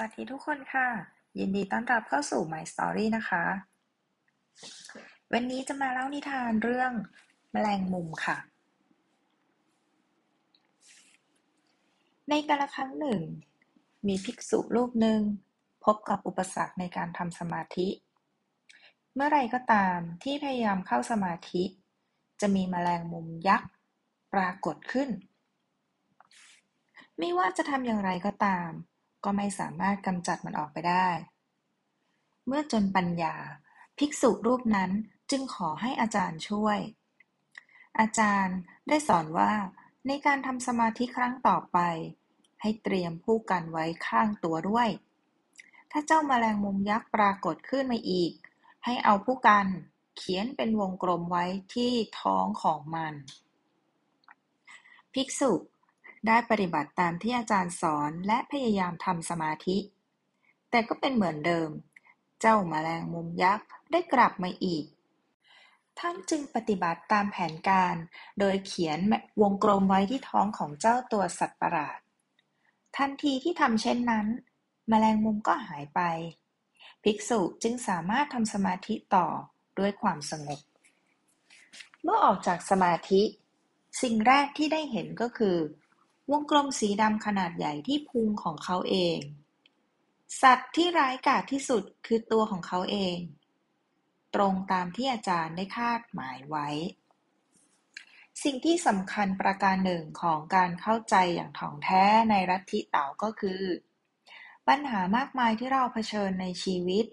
วัสดีทุกคนค่ะ ยินดีต้อนรับเข้าสู่ My Story นะคะ วันนี้จะมาเล่านิทานเรื่องแมลงมุมค่ะ ในกาลครั้งหนึ่ง มีภิกษุรูปหนึ่ง พบกับอุปสรรคในการทำสมาธิ เมื่อไรก็ตามที่พยายามเข้าสมาธิ จะมีแมลงมุมยักษ์ปรากฏขึ้น ไม่ว่าจะทำอย่างไรก็ตาม ก็ไม่สามารถกำจัดมันออกไปได้ เมื่อจนปัญญา ภิกษุรูปนั้นจึงขอให้อาจารย์ช่วย อาจารย์ได้สอนว่าในการทำสมาธิครั้งต่อไป ให้เตรียมผู้กันไว้ข้างตัวด้วย ถ้าเจ้ามาแมลงมุมยักษ์ปรากฏขึ้นมาอีก ให้เอาผู้กันเขียนเป็นวงกลมไว้ที่ท้องของมัน ภิกษุ ได้ปฏิบัติตามที่อาจารย์สอนและพยายามทำสมาธิ แต่ก็เป็นเหมือนเดิม เจ้ามาแมลงมุมยักษ์ได้กลับมาอีก ท่านจึงปฏิบัติตามแผนการ โดยเขียนวงกลมไว้ที่ท้องของเจ้าตัวสัตว์ประหลาด ทันทีที่ทำเช่นนั้นแมลงมุมก็หายไป ภิกษุจึงสามารถทำสมาธิต่อด้วยความสงบ เมื่อออกจากสมาธิ สิ่งแรกที่ได้เห็นก็คือ วงกลมสีดำขนาดใหญ่ที่พุงของเขาเอง สัตว์ที่ร้ายกาจที่สุดคือตัวของเขาเอง ตรงตามที่อาจารย์ได้คาดหมายไว้ สิ่งที่สำคัญประการหนึ่งของการเข้าใจอย่างถ่องแท้ในรัฐทิเต๋าก็คือ ปัญหามากมายที่เราเผชิญในชีวิต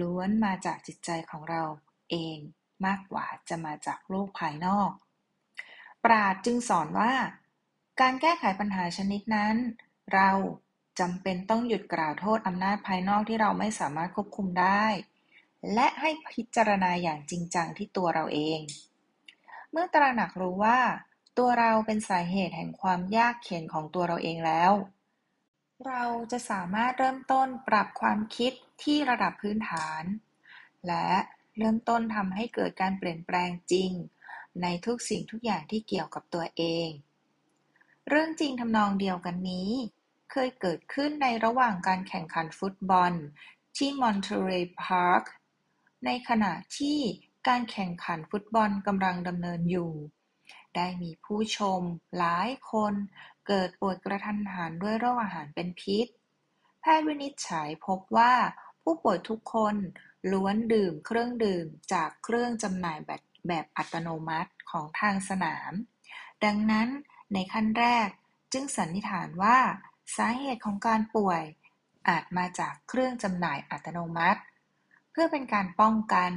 ล้วนมาจากจิตใจของเราเองมากกว่าจะมาจากโลกภายนอก ปราดจึงสอนว่า การแก้ไขปัญหาชนิดนั้น เราจำเป็นต้องหยุดกล่าวโทษอำนาจภายนอกที่เราไม่สามารถควบคุมได้ และให้พิจารณาอย่างจริงจังที่ตัวเราเอง เมื่อตระหนักรู้ว่า ตัวเราเป็นสาเหตุแห่งความยากเข็นของตัวเราเองแล้ว เราจะสามารถเริ่มต้นปรับความคิดที่ระดับพื้นฐาน และเริ่มต้นทำให้เกิดการเปลี่ยนแปลงจริง ในทุกสิ่งทุกอย่างที่เกี่ยวกับตัวเอง เรื่องจริงทำนองเดียวกันนี้ เคยเกิดขึ้นในระหว่างการแข่งขันฟุตบอลที่มอนเทเรย์พาร์ค ในขณะที่การแข่งขันฟุตบอลกำลังดำเนินอยู่ ได้มีผู้ชมหลายคนเกิดป่วยกระทันหันด้วยโรคอาหารเป็นพิษ แพทย์วินิจฉัยพบว่าผู้ป่วยทุกคนล้วนดื่มเครื่องดื่มจากเครื่องจำหน่ายแบบแบบอัตโนมัติของทางสนาม ดังนั้น ในขั้นแรกจึงสันนิษฐานว่า สาเหตุของการป่วย อาจมาจากเครื่องจำหน่ายอัตโนมัติ เพื่อเป็นการป้องกัน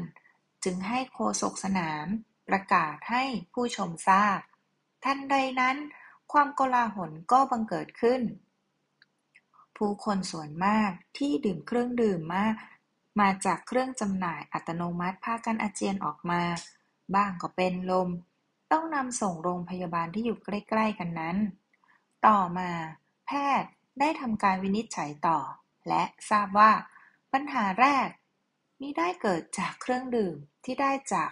จึงให้โฆษกสนาม ประกาศให้ผู้ชมทราบ ทันใดนั้น ความโกลาหลก็บังเกิดขึ้น ผู้คนส่วนมากที่ดื่มเครื่องดื่มมามาจากเครื่องจำหน่ายอัตโนมัติพากันอาเจียนออกมา บ้างก็เป็นลม ต้องนำส่งโรงพยาบาลที่อยู่ใกล้ ๆ กันนั้น ต่อมาแพทย์ได้ทำการวินิจฉัยต่อ และทราบว่า ปัญหาแรกมิได้เกิดจากเครื่องดื่มที่ได้จาก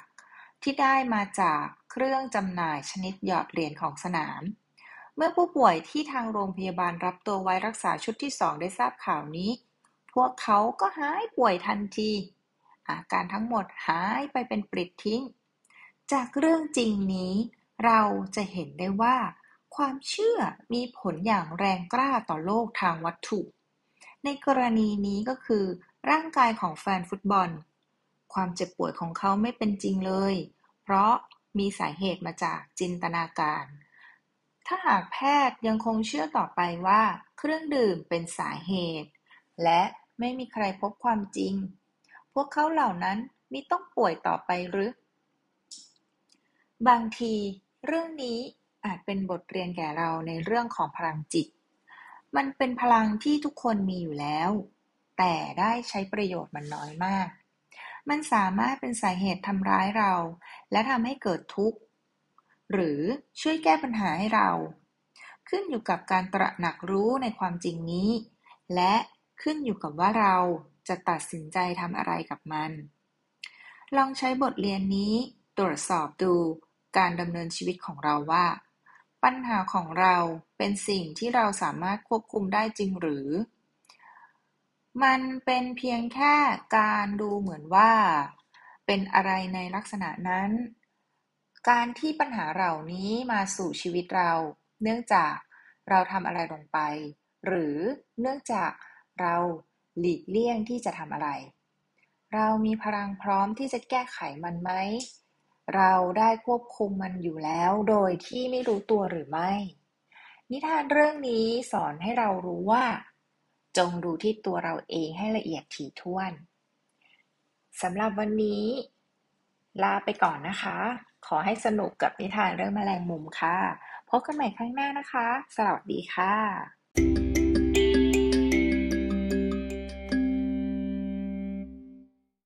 ที่ได้มาจากเครื่องจำหน่ายชนิดหยอดเหรียญของสนาม เมื่อผู้ป่วยที่ทางโรงพยาบาลรับตัวไว้รักษาชุดที่สองได้ทราบข่าวนี้ พวกเขาก็หายป่วยทันที อาการทั้งหมดหายไปเป็นปลิดทิ้ง จากเรื่องจริงนี้เราจะเห็นได้ว่า ความเชื่อมีผลอย่างแรงกล้าต่อโลกทางวัตถุ ในกรณีนี้ก็คือ ร่างกายของแฟนฟุตบอล ความเจ็บป่วยของเขาไม่เป็นจริงเลย เพราะมีสาเหตุมาจากจินตนาการ ถ้าหากแพทย์ยังคงเชื่อต่อไปว่า เครื่องดื่มเป็นสาเหตุ และไม่มีใครพบความจริง พวกเขาเหล่านั้นมิต้องป่วยต่อไปหรือ บางทีเรื่องนี้อาจเป็นบทเรียนแก่เราในเรื่องของพลังจิต มันเป็นพลังที่ทุกคนมีอยู่แล้ว แต่ได้ใช้ประโยชน์มันน้อยมาก มันสามารถเป็นสาเหตุทำร้ายเรา และทำให้เกิดทุกข์ หรือช่วยแก้ปัญหาให้เรา ขึ้นอยู่กับการตระหนักรู้ในความจริงนี้ และขึ้นอยู่กับว่าเราจะตัดสินใจทำอะไรกับมัน ลองใช้บทเรียนนี้ตรวจสอบดู การดำเนินชีวิตของเราว่า ปัญหาของเราเป็นสิ่งที่เราสามารถควบคุมได้จริงหรือ มันเป็นเพียงแค่การดูเหมือนว่า เป็นอะไรในลักษณะนั้น การที่ปัญหาเหล่านี้มาสู่ชีวิตเรา เนื่องจากเราทำอะไรลงไป หรือเนื่องจากเราหลีกเลี่ยงที่จะทำอะไร เรามีพลังพร้อมที่จะแก้ไขมันไหม เราได้ควบคุมมันอยู่แล้วโดยที่ไม่รู้ตัวหรือไม่ นิทานเรื่องนี้สอนให้เรารู้ว่า จงดูที่ตัวเราเองให้ละเอียดถี่ถ้วนสำหรับวันนี้ ลาไปก่อนนะคะ ขอให้สนุกกับนิทานเรื่องแมลงมุมค่ะ พบกันใหม่ครั้งหน้านะคะ สวัสดีค่ะ